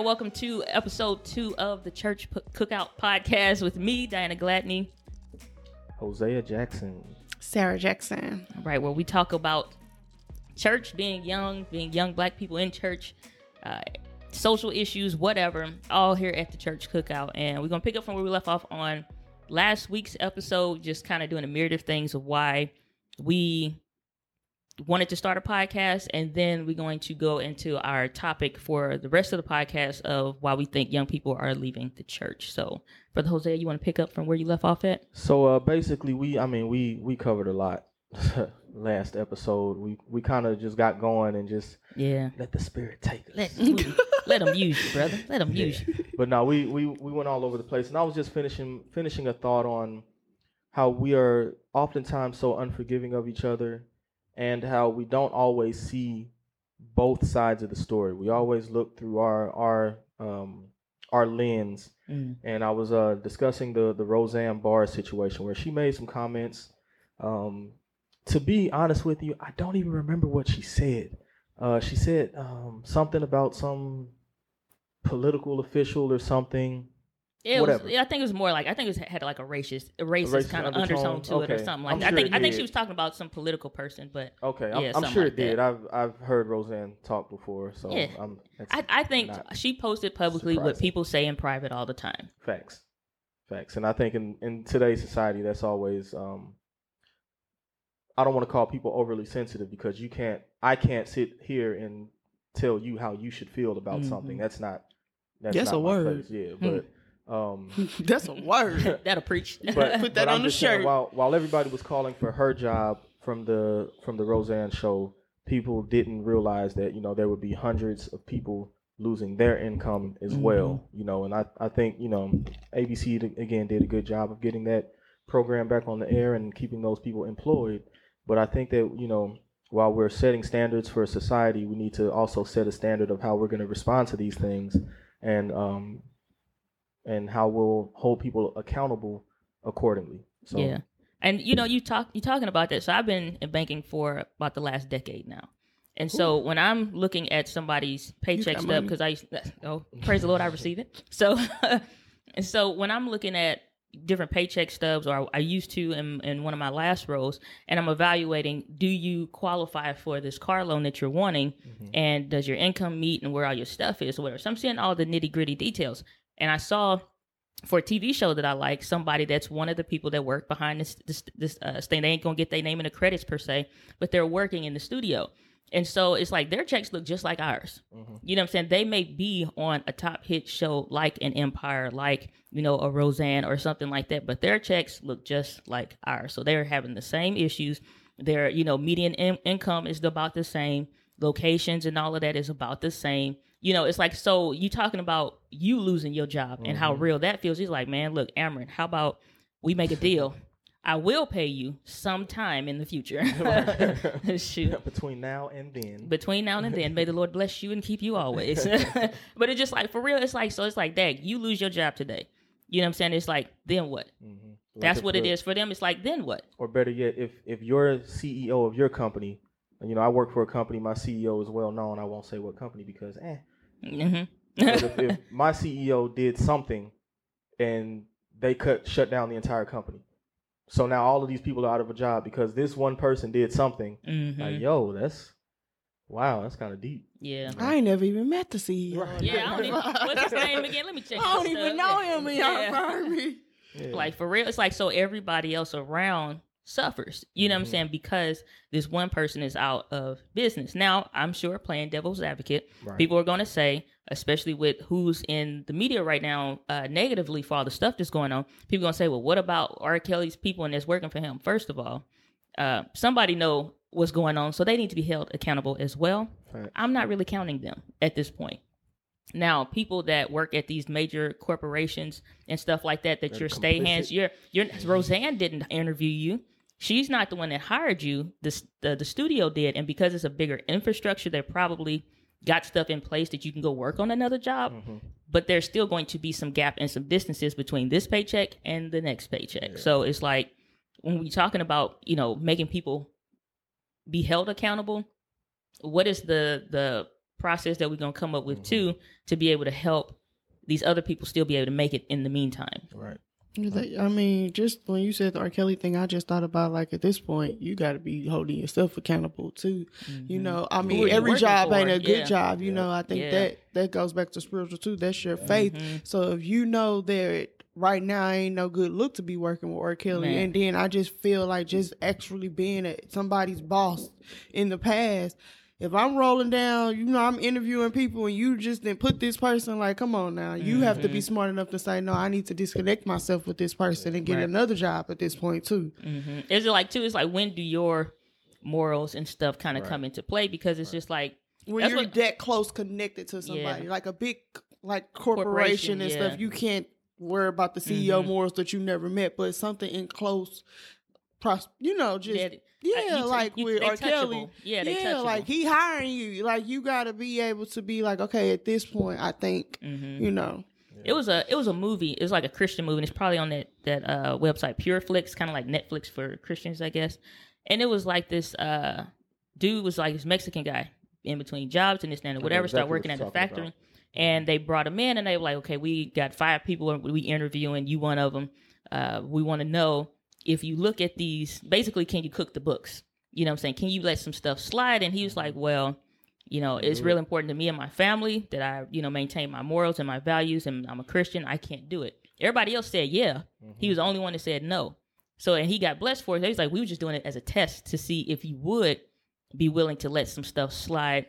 Welcome to episode two of the Church P- Cookout podcast with me, Diana Gladney. Hosea Jackson. Sarah Jackson. Right, where we talk about church, being young, being young black people in church, uh, social issues, whatever, all here at the Church Cookout. And we're going to pick up from where we left off on last week's episode, just kind of doing a myriad of things of why we wanted to start a podcast and then we're going to go into our topic for the rest of the podcast of why we think young people are leaving the church. So brother Hosea, you want to pick up from where you left off at? So uh, basically, we I mean we we covered a lot last episode. We we kind of just got going and just yeah. let the spirit take us. let, let them use you brother. Let them use you. But no, we we we went all over the place, and I was just finishing finishing a thought on how we are oftentimes so unforgiving of each other, and how we don't always see both sides of the story. We always look through our our um our lens Mm. and I was uh, discussing the the Roseanne Barr situation where she made some comments. Um, to be honest with you, I don't even remember what she said. Uh, she said um, something about some political official or something. It was, Whatever. yeah, I think it was more like I think it was, had like a racist, a racist, racist kind of undertone? undertone to it or something like I'm that. sure I think I think she was talking about some political person, but Okay, I'm, Yeah, I'm sure like it did. that. I've I've heard Roseanne talk before, so Yeah. I'm, I, I think she posted publicly what people say in private all the time. Facts, facts, and I think in in today's society, that's always. Um, I don't want to call people overly sensitive because you can't. I can't sit here and tell you how you should feel about something. Mhm. That's not. That's, That's not a my word. place. Yeah, Hmm. but um, That's a word. That'll preach. but, Put that but I'm on the just saying. While while everybody was calling for her job from the from the Roseanne show, people didn't realize that you know there would be hundreds of people losing their income as well. You know, and I I think you know ABC again did a good job of getting that program back on the air and keeping those people employed. But I think that you know while we're setting standards for society, we need to also set a standard of how we're going to respond to these things and um and how we'll hold people accountable accordingly. So Yeah. And you know, you talk you talking about that. So I've been in banking for about the last decade now. And so when I'm looking at somebody's paycheck got stub, because I used oh praise the Lord, I receive it. So and so when I'm looking at different paycheck stubs or I used to in, in one of my last roles and I'm evaluating do you qualify for this car loan that you're wanting mm-hmm. and does your income meet and where all your stuff is or whatever. So I'm seeing all the nitty gritty details. And I saw for a TV show that I like, somebody that's one of the people that work behind this this this uh, thing. They ain't gonna get their name in the credits per se, but they're working in the studio, and so it's like their checks look just like ours. You know what I'm saying? They may be on a top hit show like an Empire, like you know a Roseanne or something like that, but their checks look just like ours. So they're having the same issues. Their you know median in- income is about the same. Locations and all of that is about the same. You know, it's like so you talking about you losing your job and how real that feels. He's like, man, look, Amron, how about we make a deal? I will pay you sometime in the future. Shoot. between now and then. Between now and then, may the Lord bless you and keep you always. but it's just like for real, it's like so it's like dag, you lose your job today. You know what I'm saying? It's like, then what? Mhm. Like That's what it is for them. It's like, then what? Or better yet, if if you're CEO of your company, and you know I work for a company, my CEO is well known. I won't say what company because eh. Hmm if, if my CEO did something, and they cut shut down the entire company, so now all of these people are out of a job because this one person did something. hmm Like yo, that's wow, that's kind of deep. yeah. I ain't never even met the CEO. Right. Yeah, I don't even, what's his name again? Let me check. I don't even stuff. know him and y'all Yeah. me. Yeah. Like for real, it's like so everybody else around suffers. You know what I'm Mhm. saying? Because this one person is out of business. Now, I'm sure playing devil's advocate, Right. people are going to say, especially with who's in the media right now, uh, negatively for all the stuff that's going on. People going to say, well, what about R. Kelly's people and that's working for him? First of all, uh, somebody know what's going on, so they need to be held accountable as well. Facts. I'm not really counting them at this point. Now, people that work at these major corporations and stuff like that, that They're your stay hands, your your Roseanne didn't interview you. She's not the one that hired you. This the, the studio did, and because it's a bigger infrastructure, they probably got stuff in place that you can go work on another job. Mhm. But there's still going to be some gap and some distances between this paycheck and the next paycheck. Yeah. So it's like when we're talking about you know making people be held accountable, what is the the process that we're gonna come up with Mm-hmm. too to be able to help these other people still be able to make it in the meantime. Right. Think- I mean, just when you said the R. Kelly thing, I just thought about like at this point, you got to be holding yourself accountable too. You know, I mean, every job ain't for? a good job. You Yeah. know, I think Yeah. that that goes back to spiritual too. That's your faith. So if you know that right now ain't no good look to be working with R. Kelly, Man. and then I just feel like just actually being a, somebody's boss in the past. If I'm rolling down, you know, I'm interviewing people, and you just then put this person like, come on now, you have to be smart enough to say, no, I need to disconnect myself with this person and get Right. another job at this point too. hmm Is it like too? It's like when do your morals and stuff kind of come into play? Because it's just like When you're what- that close connected to somebody, like a big like corporation, Corporation, and yeah. stuff, you can't worry about the CEO Mhm. morals that you never met, but something in close, pros- you know, just that- yeah, uh, you t- like you- with they R. Kelly. Yeah, they yeah, touchable. like he hiring you, like you got to be able to be like, okay, at this point, I think, Mhm. you know, It was a it was a movie. It was like a Christian movie. And it's probably on that that uh, website PureFlix, kind of like Netflix for Christians, I guess. And it was like this uh, dude was like this Mexican guy in between jobs and this and that, whatever. exactly Started working at the factory, about. and they brought him in, and they were like, okay, we got five people and we interviewing you, one of them. Uh, we want to know if you look at these. Basically, can you cook the books? You know what I'm saying? Can you let some stuff slide? And he was like, well you know it's mm-hmm. real important to me and my family that i you know maintain my morals and my values and i'm a christian i can't do it everybody else said yeah he mm-hmm. was the only one that said no so and he got blessed for it he's like we were just doing it as a test to see if you would be willing to let some stuff slide.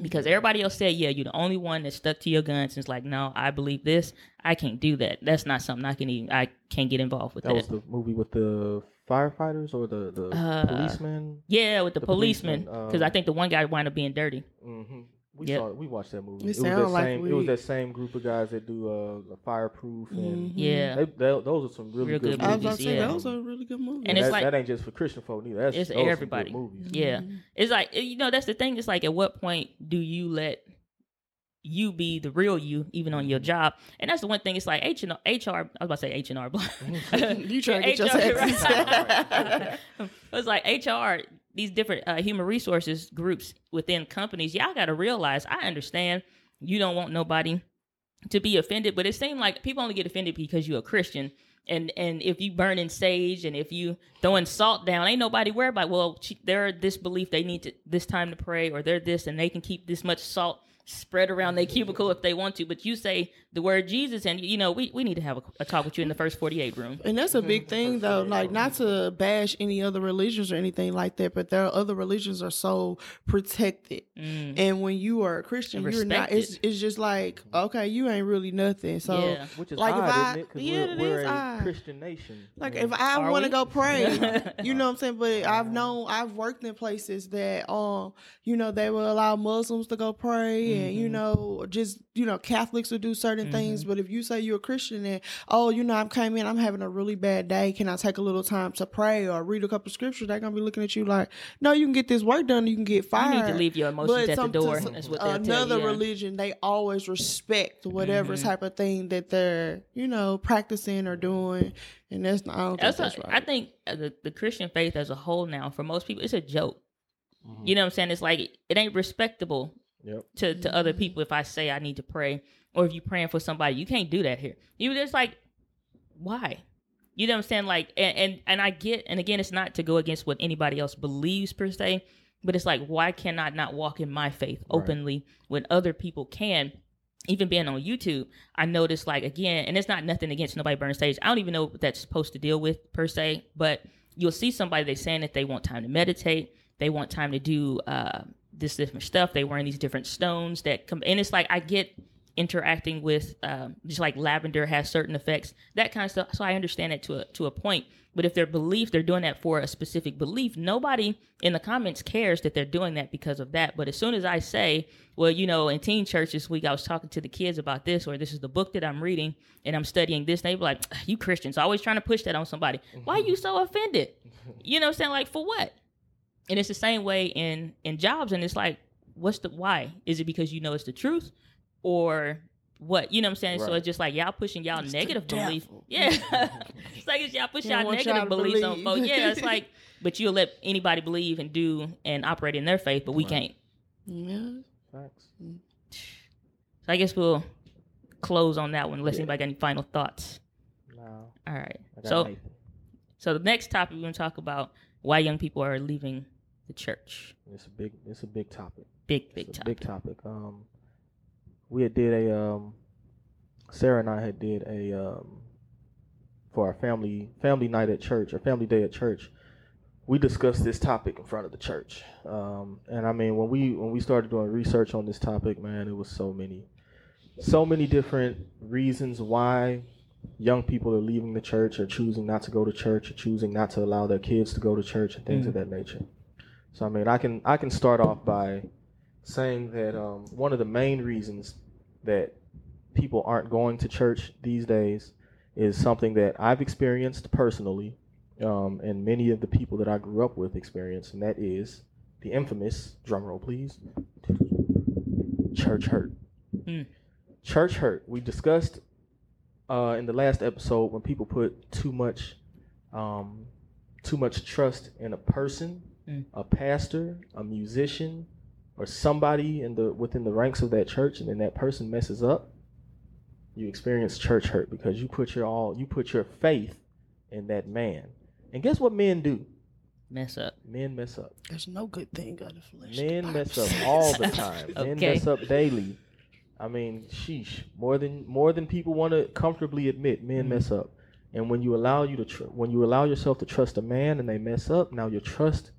Because everybody else said yeah you're the only one that stuck to your guns. And it's like no i believe this. I can't do that. That's not something i can even i can't get involved with That that, was the movie with the firefighters or the the Uh, policemen. yeah with the, the policeman policeman, because i um, think the one guy wound up being dirty. Hmm We Yep. saw we watched that movie. It It, was that like same. It was that same group of guys that do uh, fireproof and mm-hmm. yeah they, they, those are some really Real good good I was movies. about to say yeah. that was a really good movie. And it's that, like- that ain't just for Christian folk neither. That's It's those some good everybody. movies. Yeah. Mm-hmm. It's like you know that's the thing. It's like at what point do you let you be the real you even on your mm-hmm. job? And that's the one thing. It's like H and HR. I was about to say H and R. You trying to get your taxes. right. it's like HR. These different uh, human resources groups within companies. Y'all got to realize. I understand you don't want nobody to be offended, but it seemed like people only get offended because you're a Christian. And and if you burning sage and if you throwing salt down, ain't nobody worried about. Well, they're this belief they need to this time to pray, or they're this and they can keep this much salt spread around their cubicle if they want to. But you say the word Jesus, and you know we, we need to have a, a talk with you in the first forty eight room. And that's a big thing, though. Like, not to bash any other religions or anything like that, but there are other religions are so protected. And when you are a Christian, And you're not. It's, it's just like, okay, you ain't really nothing. So, Yeah. Which is Like, if I- isn't it? Because yeah, we're, it we're is a odd. Christian nation. like, if I want to go pray, you know what I'm saying. But I've known, I've worked in places that, um, you know, they will allow Muslims to go pray, and Mm-hmm. you know, just you know, Catholics will do certain things. But if you say you're a Christian and oh, you know, I came in, I'm having a really bad day. Can I take a little time to pray or read a couple scriptures? They're gonna be looking at you like, no, you can get this work done. You can get fired. You need to leave your emotions But at the door. some- That's what they'll another you. yeah. religion, they always respect whatever Mm-hmm. type of thing that they're, you know, practicing or doing, and that's not. I don't think That's that's, right. I think uh, the, the Christian faith as a whole now, for most people, it's a joke. Mm-hmm. You know what I'm saying? It's like it ain't respectable Yep. to, to other people if I say I need to pray or if you're praying for somebody. You can't do that here. You just like, why? You know what I'm saying? Like, and, and and I get, and again, it's not to go against what anybody else believes per se, but it's like, why can I not walk in my faith openly when other people can? Even being on YouTube, I noticed like again, and it's not nothing against nobody burn stage. I don't even know what that's supposed to deal with per se, but you'll see somebody they saying that they want time to meditate, they want time to do uh, this different stuff. They wearing these different stones that come, and it's like I get interacting with um, just like lavender has certain effects, that kind of stuff. So I understand it to a to a point. But if their belief, they're doing that for a specific belief. Nobody in the comments cares that they're doing that because of that. But as soon as I say, well, you know, in teen church this week, I was talking to the kids about this, or this is the book that I'm reading, and I'm studying this, they be like, you Christians always trying to push that on somebody. Why are you so offended? You know what I'm saying? Like for what? And it's the same way in in jobs, and it's like, what's the why? Is it because you know it's the truth, or what? You know what I'm saying? So it's just like y'all pushing y'all It's the negative belief. Yeah, it's like it's y'all push y'all negative y'all to beliefs on believe. folks. Yeah, it's like, but you'll let anybody believe and do and operate in their faith, but we can't. yeah. Facts. So I guess we'll close on that one. Unless Yeah. anybody got any final thoughts. No, All right. So Nathan. so the next topic we're gonna talk about why young people are leaving the church. It's a big, it's a big topic. Big big topic. big topic. Um, we had did a um, Sarah and I had did a um, for our family family night at church or family day at church. We discussed this topic in front of the church, um, and I mean when we when we started doing research on this topic, man, it was so many, so many different reasons why young people are leaving the church or choosing not to go to church or choosing not to allow their kids to go to church and things of that nature. So I mean, I can I can start off by saying that um, one of the main reasons that people aren't going to church these days is something that I've experienced personally, um, and many of the people that I grew up with experienced, and that is the infamous drum roll, please. Church hurt. Mm. Church hurt. We discussed uh, in the last episode when people put too much, um, too much trust in a person, Mm. a pastor, a musician, or somebody in the within the ranks of that church, and then that person messes up. You experience church hurt because you put your all, you put your faith in that man. And guess what men do? Mess up. Men mess up. There's no good thing of the flesh. Men mess up all the time. Men mess up daily. I mean, sheesh, more than more than people want to comfortably admit, men Mhm. mess up. And when you allow you to tr- when you allow yourself to trust a man and they mess up, now your trust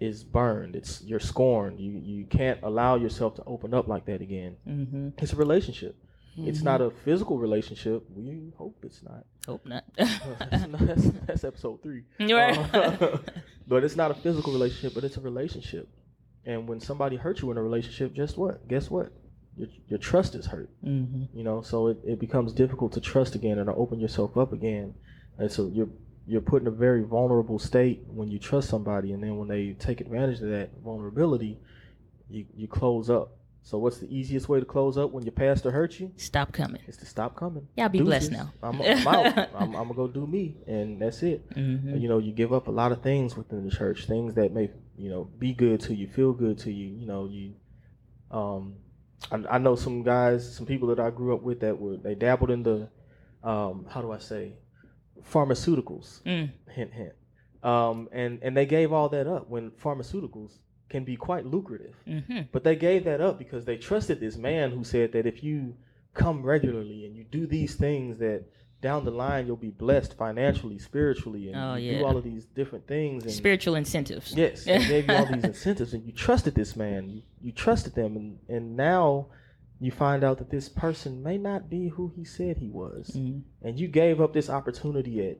is burned. It's you're scorned. You you can't allow yourself to open up like that again. Mm-hmm. It's a relationship. Mm-hmm. It's not a physical relationship. We hope it's not. Hope not. that's, that's, that's episode three. Right. Uh, but it's not a physical relationship, but it's a relationship. And when somebody hurts you in a relationship, just what? Guess what? Your, your trust is hurt. mm-hmm. You know, so it, it becomes difficult to trust again and to open yourself up again. And so you're you're put in a very vulnerable state when you trust somebody, and then when they take advantage of that vulnerability, you you close up. So what's the easiest way to close up when your pastor hurts you? Stop coming. Is to stop coming. Y'all be blessed now. I'm, I'm out. I'm, I'm gonna go do me, and that's it. Mm-hmm. You know, you give up a lot of things within the church, things that may, you know, be good to you, feel good to you. You know, you, um, I, I know some guys, some people that I grew up with that were they dabbled in the, um, how do I say, pharmaceuticals. Mm. Hint, hint. Um, and and they gave all that up when pharmaceuticals can be quite lucrative. Mm-hmm. But they gave that up because they trusted this man who said that if you come regularly and you do these things that down the line you'll be blessed financially, spiritually, and Oh, you yeah. do all of these different things. And Spiritual incentives. yes, they gave you all these incentives, and you trusted this man. You, you trusted them, and and now you find out that this person may not be who he said he was, Mhm. and you gave up this opportunity at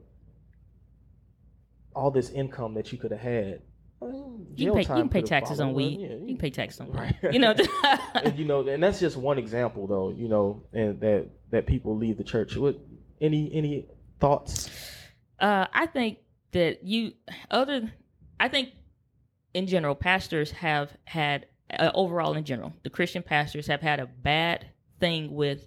all this income that you could have had. Well, You can pay, you can pay taxes on weed. Yeah, you can pay taxes on Right. weed. You know. and you know, and that's just one example, though. You know, and that that people leave the church. What any any thoughts? Uh, I think that you other. I think in general, pastors have had uh, overall in general, the Christian pastors have had a bad thing with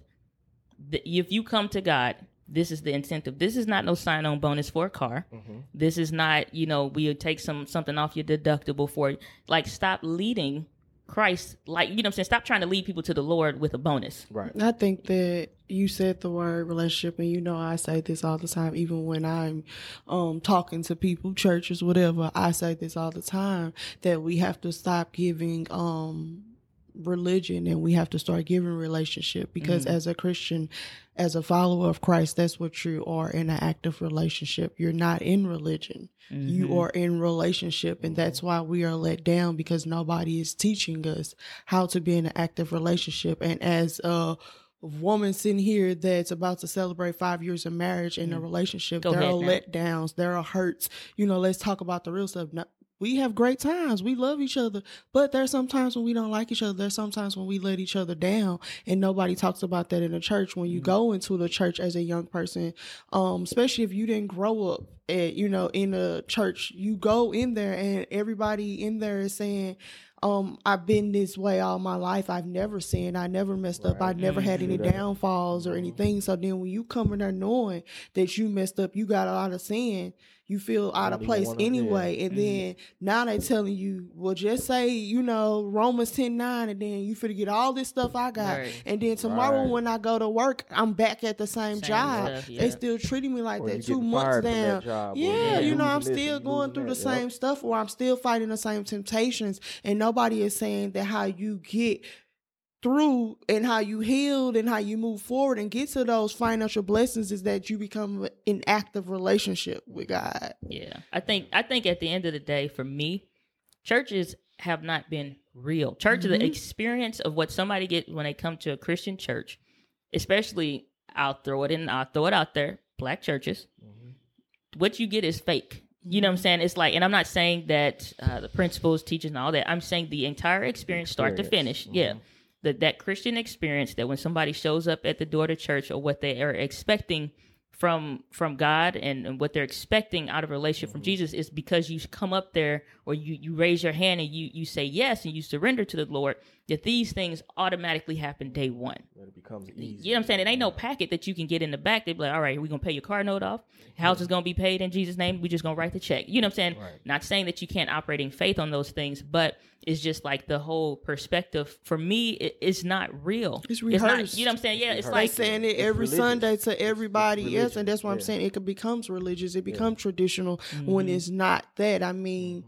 the, if you come to God. This is the incentive. This is not no sign-on bonus for a car. Mm-hmm. This is not, you know, we'll take some something off your deductible for like stop leading Christ like you know what I'm saying stop trying to lead people to the Lord with a bonus. Right. I think that you said the word relationship, and you know I say this all the time, even when I'm um, talking to people, churches, whatever. I say this all the time that we have to stop giving um, religion and we have to start giving relationship because Mhm. as a Christian, as a follower of Christ, that's what you are in an active relationship. You're not in religion Mhm. you are in relationship and that's why we are let down because nobody is teaching us how to be in an active relationship and as a woman sitting here that's about to celebrate five years of marriage in a Mm. relationship Go there are now. letdowns there are hurts you know let's talk about the real stuff No- we have great times. We love each other. But there's sometimes when we don't like each other. There's sometimes when we let each other down. And nobody talks about that in the church when you Mm. go into the church as a young person. Um especially if you didn't grow up at you know in a church. You go in there and everybody in there is saying um i've been this way all my life. I've never sinned. I never messed up. I Right. never had Mm, any downfalls or anything. So then when you come in there knowing that you messed up you got a lot of sin you feel out of place wanna- yeah. anyway. And Mhm. then now they telling you, well, just say, you know, Romans 10 9, and then you finna get all this stuff I got. Right. And then tomorrow Right. when I go to work, I'm back at the same, Same job. stuff, They still treating me like Or that. Two months fired from that down. job, or Yeah, you you know, I'm still going losing through the that. Yep. same stuff, or I'm still fighting the same temptations. And nobody is saying that how you get through and how you healed and how you move forward and get to those financial blessings is that you become an active relationship with God. Yeah, I think I think at the end of the day, for me, churches have not been real. Church is Mhm. the experience of what somebody get when they come to a Christian church, especially I'll throw it in, I'll throw it out there, black churches. What you get is fake. You know what I'm saying? It's like, and I'm not saying that uh, the principles, teachers, and all that. I'm saying the entire experience, start to Experience. finish. Yeah, that that Christian experience that when somebody shows up at the door to church or what they are expecting from from God and, and what they're expecting out of a relationship from mm-hmm. Jesus is because you come up there or you you raise your hand and you you say yes and you surrender to the Lord that these things automatically happen day one. That it becomes easy. You know what I'm saying? It ain't no packet that you can get in the back. They be like, all right, we're gonna pay your car note off. House is gonna be paid in Jesus' name. We just gonna write the check. You know what I'm saying? Right. Not saying that you can't operate in faith on those things, but it's just like the whole perspective for me. It, it's not real. It's not. rehearsed. You know what I'm saying? Yeah, it's rehearsed. They like saying it every religious. Sunday to everybody else, and that's why I'm saying it could becomes religious. It becomes traditional when Mhm. it's not that. I mean,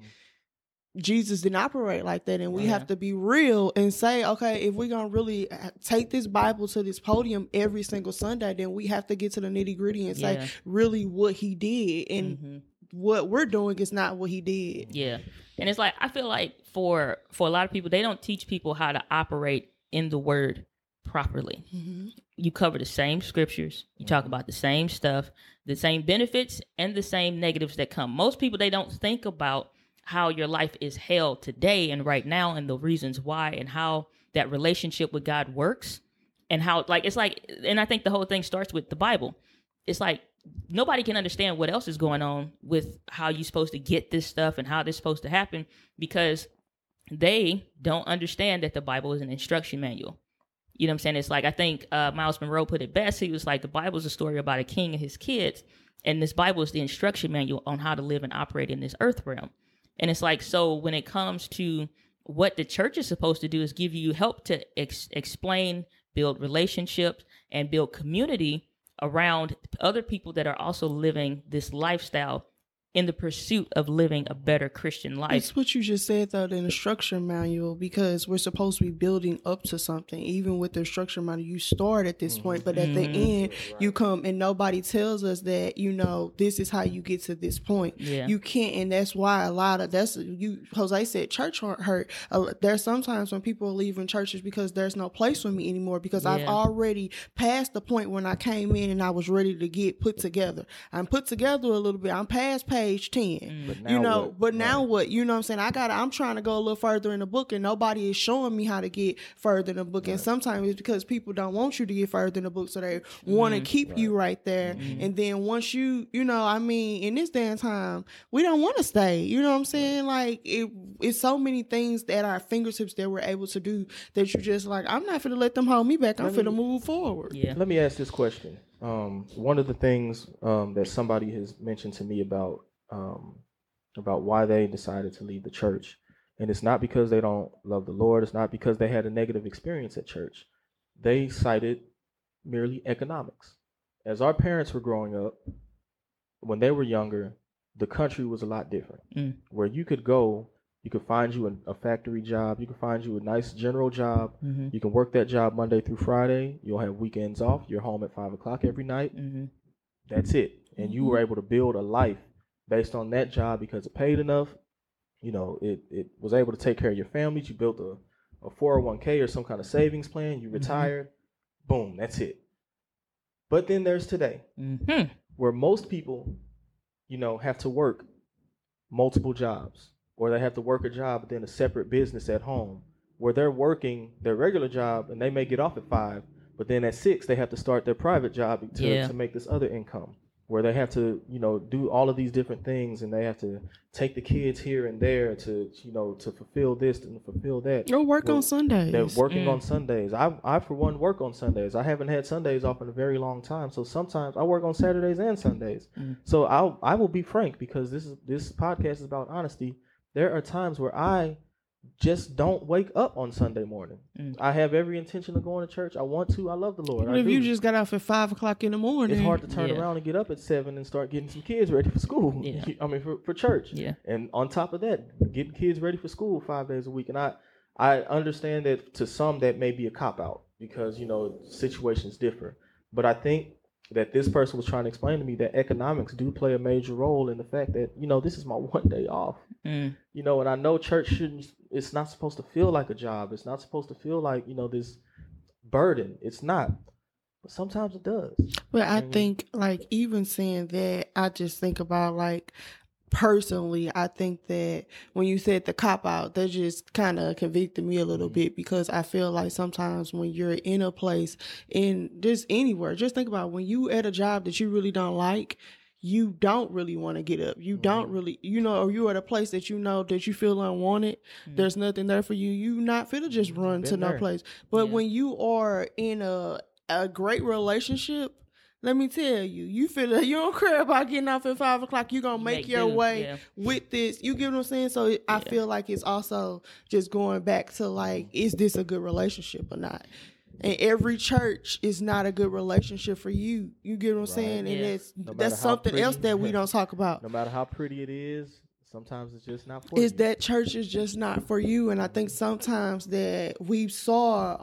Jesus didn't operate like that, and we Yeah. have to be real and say, okay, if we're gonna really uh, take this Bible to this podium every single Sunday, then we have to get to the nitty gritty and say Yeah. really what he did, and Mhm. what we're doing is not what he did. Yeah. And it's like I feel like for for a lot of people they don't teach people how to operate in the word properly. Mm-hmm. You cover the same scriptures, you talk about the same stuff, the same benefits and the same negatives that come. Most people they don't think about how your life is held today and right now and the reasons why and how that relationship with God works and how like it's like and I think the whole thing starts with the Bible. It's like nobody can understand what else is going on with how you're supposed to get this stuff and how this is supposed to happen because they don't understand that the Bible is an instruction manual. You know what I'm saying? It's like I think uh, Myles Munroe put it best. He was like, the Bible is a story about a king and his kids, and this Bible is the instruction manual on how to live and operate in this earth realm. And it's like so when it comes to what the church is supposed to do is give you help to ex- explain, build relationships, and build community around other people that are also living this lifestyle in the pursuit of living a better Christian life. It's what you just said though, in the instruction manual, because we're supposed to be building up to something. Even with the instruction manual, you start at this point, but at the end, you come and nobody tells us that you know this is how you get to this point. Yeah. You can't, and that's why a lot of that's you. Hosea said church hurt. hurt. Uh, there's sometimes when people are leaving churches because there's no place for me anymore because I've already passed the point when I came in and I was ready to get put together. I'm put together a little bit. I'm past page ten. But you know what? but now what? You know what i'm saying? I got i'm trying to go a little further in the book and nobody is showing me how to get further in the book. And sometimes it's because people don't want you to get further in the book so they want to keep you right. there. And then once you you know i mean in this day and time we don't want to stay. You know what i'm saying? Like it it's so many things at our fingertips that we're able to do that you just like i'm not gonna let them hold me back. I'm Let gonna move forward. Yeah. Let me ask this question. Um, one of the things um, that somebody has mentioned to me about um, about why they decided to leave the church, and it's not because they don't love the Lord. It's not because they had a negative experience at church. They cited merely economics. As our parents were growing up, when they were younger, the country was a lot different. Mm. Where you could go, you could find you a, a factory job, you could find you a nice general job, Mm-hmm. you can work that job Monday through Friday. You'll have weekends off. You're home at five o'clock every night. Mm-hmm. That's it. And you were able to build a life based on that job because it paid enough. You know, it, it was able to take care of your families. You built a, a 401k or some kind of savings plan. You retired. Boom, that's it. But then there's today Mm-hmm. where most people, you know, have to work multiple jobs or they have to work a job but then a separate business at home where they're working their regular job and they may get off at five, but then at six they have to start their private job to, Yeah. to make this other income. Where they have to, you know, do all of these different things and they have to take the kids here and there to, you know, to fulfill this and fulfill that. Or work Well, on Sundays. They're working Mm. on Sundays. I, I for one, work on Sundays. I haven't had Sundays off in a very long time. So sometimes I work on Saturdays and Sundays. Mm. So I I will be frank because this is this podcast is about honesty. There are times where I just don't wake up on Sunday morning. Mm. I have every intention of going to church. I want to. I love the Lord. But if you just got off at five o'clock in the morning, it's hard to turn Yeah. around and get up at seven and start getting some kids ready for school. Yeah. I mean for, for church. Yeah. And on top of that, getting kids ready for school five days a week. And I I understand that to some that may be a cop out because you know situations differ. But I think that this person was trying to explain to me that economics do play a major role in the fact that you know this is my one day off. Mm. You know, and I know church shouldn't. It's not supposed to feel like a job. It's not supposed to feel like you know this burden. It's not. But sometimes it does. But I think, like, even saying that, I just think about, like, personally, I think that when you said the cop out, that just kind of convicted me a little Mhm. bit because I feel like sometimes when you're in a place, in just anywhere, just think about when you at a job that you really don't like. You don't really want to get up. You don't really, you know, or you're at a place that you know that you feel unwanted. Mhm. There's nothing there for you. You not fit to just run to Been no place. But Yeah. when you are in a a great relationship, let me tell you, you feel like you don't care about getting off at five o'clock. You're gonna make, your do, way yeah. with this. You get what I'm saying? So it, I Yeah. feel like it's also just going back to like, is this a good relationship or not? And every church is not a good relationship for you. You get what I'm Right. saying? And Yeah. it's No that's how something else that we don't talk about. No matter how pretty it is, sometimes it's just not for is you. that church is just not for you and i think sometimes that we saw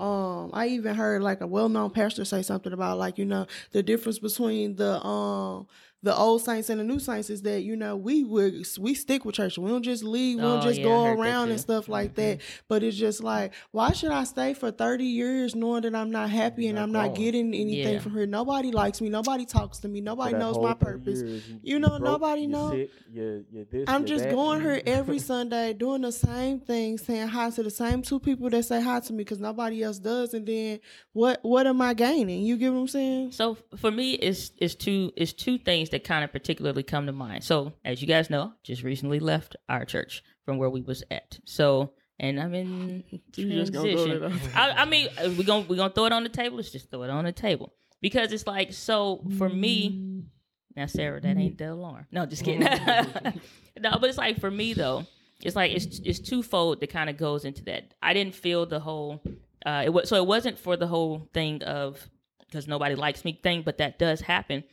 um i even heard like a well-known pastor say something about like you know the difference between the um the old saints and the new saints is that you know we would we stick with church we don't just leave we don't Oh, just yeah, go around and stuff like mm-hmm. that but it's just like why should i stay for 30 years knowing that i'm not happy and Not i'm not growing. getting anything Yeah. from here nobody likes me nobody talks to me nobody knows my purpose years, You know, broke, nobody you're know. Sick, you're, you're this, I'm you're just that. going here every Sunday doing the same thing, saying hi to the same two people that say hi to me because nobody else does. And then what what am I gaining? You get what I'm saying? So for me, it's it's two it's two things that kind of particularly come to mind. So as you guys know, just recently left our church from where we was at. So and I'm in You just gonna throw transition. I, I mean, uh, we're gonna we're gonna throw it on the table. Let's just throw it on the table because it's like so for me. Now, Sarah, that ain't the alarm. No, just kidding. no, but it's like for me though, it's like it's it's twofold that kind of goes into that. I didn't feel the whole. Uh, it was so it wasn't for the whole thing of because nobody likes me thing, but that does happen.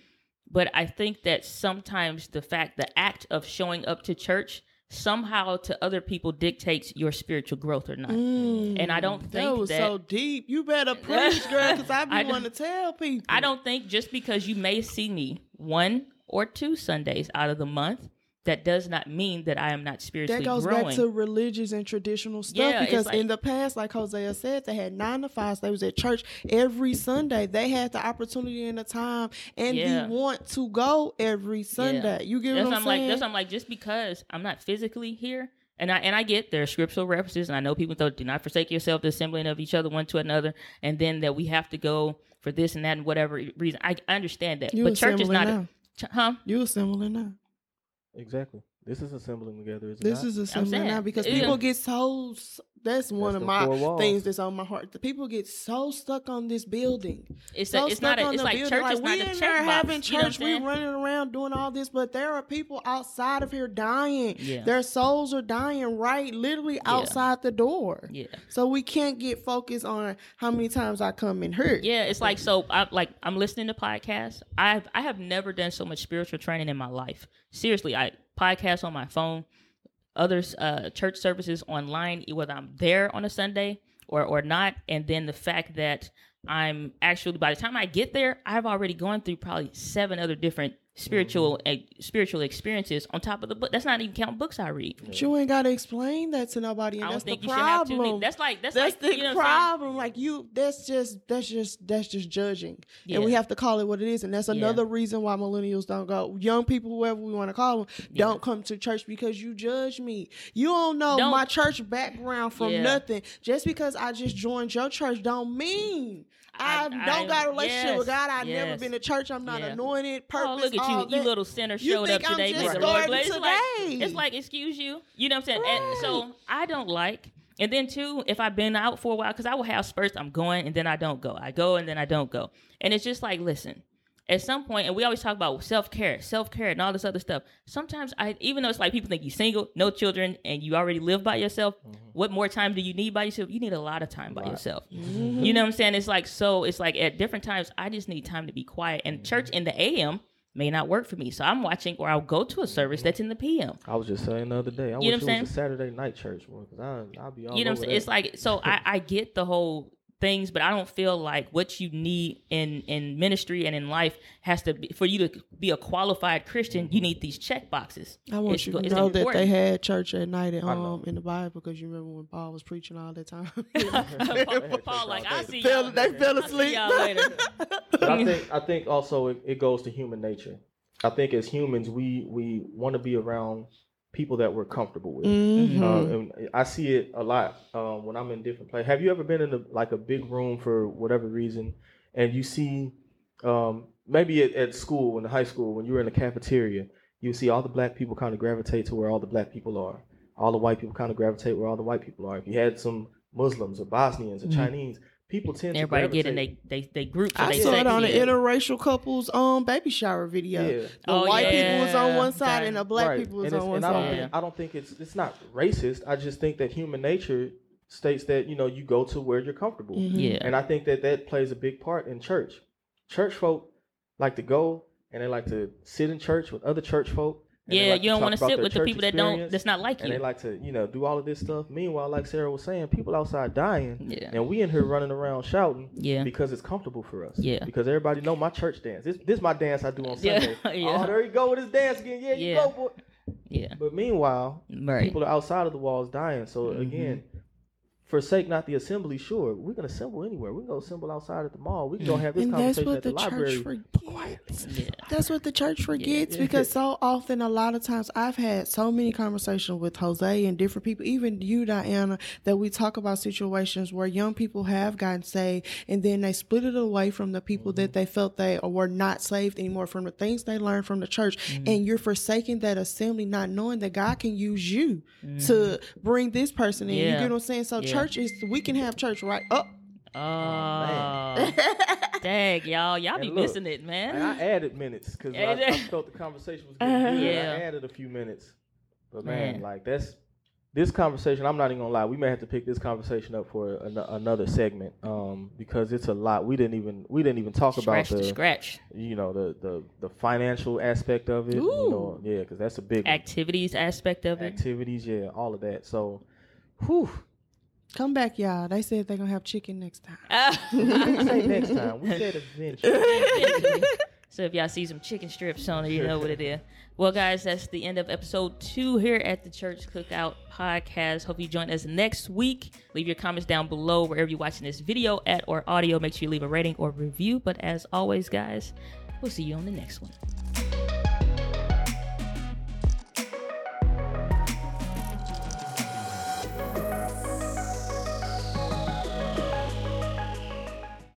But I think that sometimes the fact, the act of showing up to church somehow to other people dictates your spiritual growth or not. Mm. And I don't that think was that- so deep. You better preach, girl, because I be wanting to tell people. I don't think just because you may see me one or two Sundays out of the month, that does not mean that I am not spiritually That goes growing. back to religious and traditional stuff Yeah, because like- in the past, like Hosea said, they had nine to fives. They was at church every Sunday. They had the opportunity and the time and Yeah. the want to go every Sunday. You get that's what I'm I'm like. saying? That's what I'm like. Just because I'm not physically here, and I and I get there are scriptural references, and I know people thought, "Do not forsake yourself, the assembling of each other, one to another," and then that we have to go for this and that and whatever reason. I, I understand that, You but church is not, now. a, huh? You assembling now. Exactly. This is assembling together. Is This not? is assembling now because yeah. people get so. That's one That's of my things that's on my heart. The people get so stuck on this building. It's so a, it's stuck not. A, it's the like building. church like is we not a in there checkbox. having You know church, we saying? running around doing all this, but there are people outside of here dying. Yeah. Their souls are dying right, literally outside the door. Yeah. So we can't get focused on how many times I come in here. Yeah, it's like so. I'm like I'm listening to podcasts. I've I have never done so much spiritual training in my life. Seriously, I podcast on my phone, other uh, church services online, whether I'm there on a Sunday or or not, and then the fact that I'm actually by the time I get there, I've already gone through probably seven other different spiritual uh, spiritual experiences on top of the book. That's not even count books I read. But you ain't gotta explain that to nobody, and I don't that's think the you should have to. problem. That's like that's, that's like the you know what I'm saying? problem. Like you, that's just that's just that's just judging, and we have to call it what it is. And that's another reason why millennials don't go. Young people, whoever we want to call them, don't come to church because you judge me. You don't know Don't- my church background from Yeah. nothing. Just because I just joined your church, don't mean I, I- don't I- got a relationship with God. I've never been to church. I'm not Yeah. anointed. Purpose. Oh, look at you, you little sinner You showed up I'm today. just starting bless. It's like, today. it's like, excuse you. You know what I'm saying? And so I don't like. And then too, if I've been out for a while, because I will have spurts, I'm going and then I don't go. I go and then I don't go. And it's just like, listen, at some point, and we always talk about self care, self care, and all this other stuff. Sometimes I, even though it's like people think you're single, no children, and you already live by yourself, mm-hmm. what more time do you need by yourself? You need a lot of time by yourself. Mm-hmm. Mm-hmm. You know what I'm saying? It's like so. It's like at different times, I just need time to be quiet. And church in the AM may not work for me, so I'm watching, or I'll go to a service that's in the PM. I was just saying the other day. I You know what I'm it was a Saturday night church more because I I'll be all you know what I'm saying? It's like so I, I get the whole things, but I don't feel like what you need in in ministry and in life has to be for you to be a qualified Christian. You need these check boxes. I want It's you to it's know that they had church at night at home in the Bible because you remember when Paul was preaching all the time. Paul, Paul, like I see y'all. they fell I see asleep. y'all later. But I think I think also it, it goes to human nature. I think as humans we we want to be around people that we're comfortable with. Mhm. Uh, and I see it a lot um, when I'm in different places. Have you ever been in a, like a big room for whatever reason, and you see um, maybe at, at school in the high school when you were in the cafeteria, you see all the black people kind of gravitate to where all the black people are. All the white people kind of gravitate where all the white people are. If you had some Muslims or Bosnians or Mhm. Chinese, people tend Everybody to get in they they they groups. or I they saw it on the sections. interracial couples um baby shower video. Yeah. The Oh, white people was on one side and the black Right. people was and on one and I don't, side. Yeah. think, I don't think it's it's not racist. I just think that human nature states that you know you go to where you're comfortable, Mhm. Yeah. and I think that that plays a big part in church. Church folk like to go and they like to sit in church with other church folk. Yeah, like you don't want to sit with the people that don't that's not like you. and they like to you know do all of this stuff. Meanwhile, like Sarah was saying, people outside dying, Yeah. and we in here running around shouting Yeah. because it's comfortable for us. Yeah. Because everybody know my church dance. This this my dance I do on Sunday. yeah. Oh, there you go with his dance again. Yeah, you Yeah. go boy. Yeah. But meanwhile, Right. people are outside of the walls dying. So Mhm. again, forsake not the assembly. Sure, we can assemble anywhere. We can go assemble outside at the mall. We can go have this And that's conversation what at the, the library. church forgets. Yeah. That's what the church forgets Yeah. because so often, a lot of times, I've had so many conversations with Hosea and different people, even you, Diana, that we talk about situations where young people have gotten saved and then they split it away from the people that mm-hmm. they felt they were not saved anymore from the things they learned from the church. Mm-hmm. And you're forsaking that assembly, not knowing that God can use you to mm-hmm. bring this person in. You Yeah. get what I'm saying? So, Yeah. Church is, we can have church right up. Oh, dang, y'all, y'all be look, missing it, man. I added minutes because I, I felt the conversation was getting good. Yeah. I added a few minutes. But man, Man. like that's this conversation. I'm not even gonna lie. We may have to pick this conversation up for an, another segment um, because it's a lot. We didn't even we didn't even talk Scratch about the the scratch. you know the the the financial aspect of it. You know, yeah, because that's a big one. Activities aspect of it. activities. Yeah, all of that. So, whew. Come back, y'all. They said they're going to have chicken next time. We didn't say next time. We said eventually. so if y'all see some chicken strips on it, you know what it is. Well, guys, that's the end of episode two here at the Church Cookout Podcast. Hope you join us next week. Leave your comments down below wherever you're watching this video at or audio. Make sure you leave a rating or review. But as always, guys, we'll see you on the next one.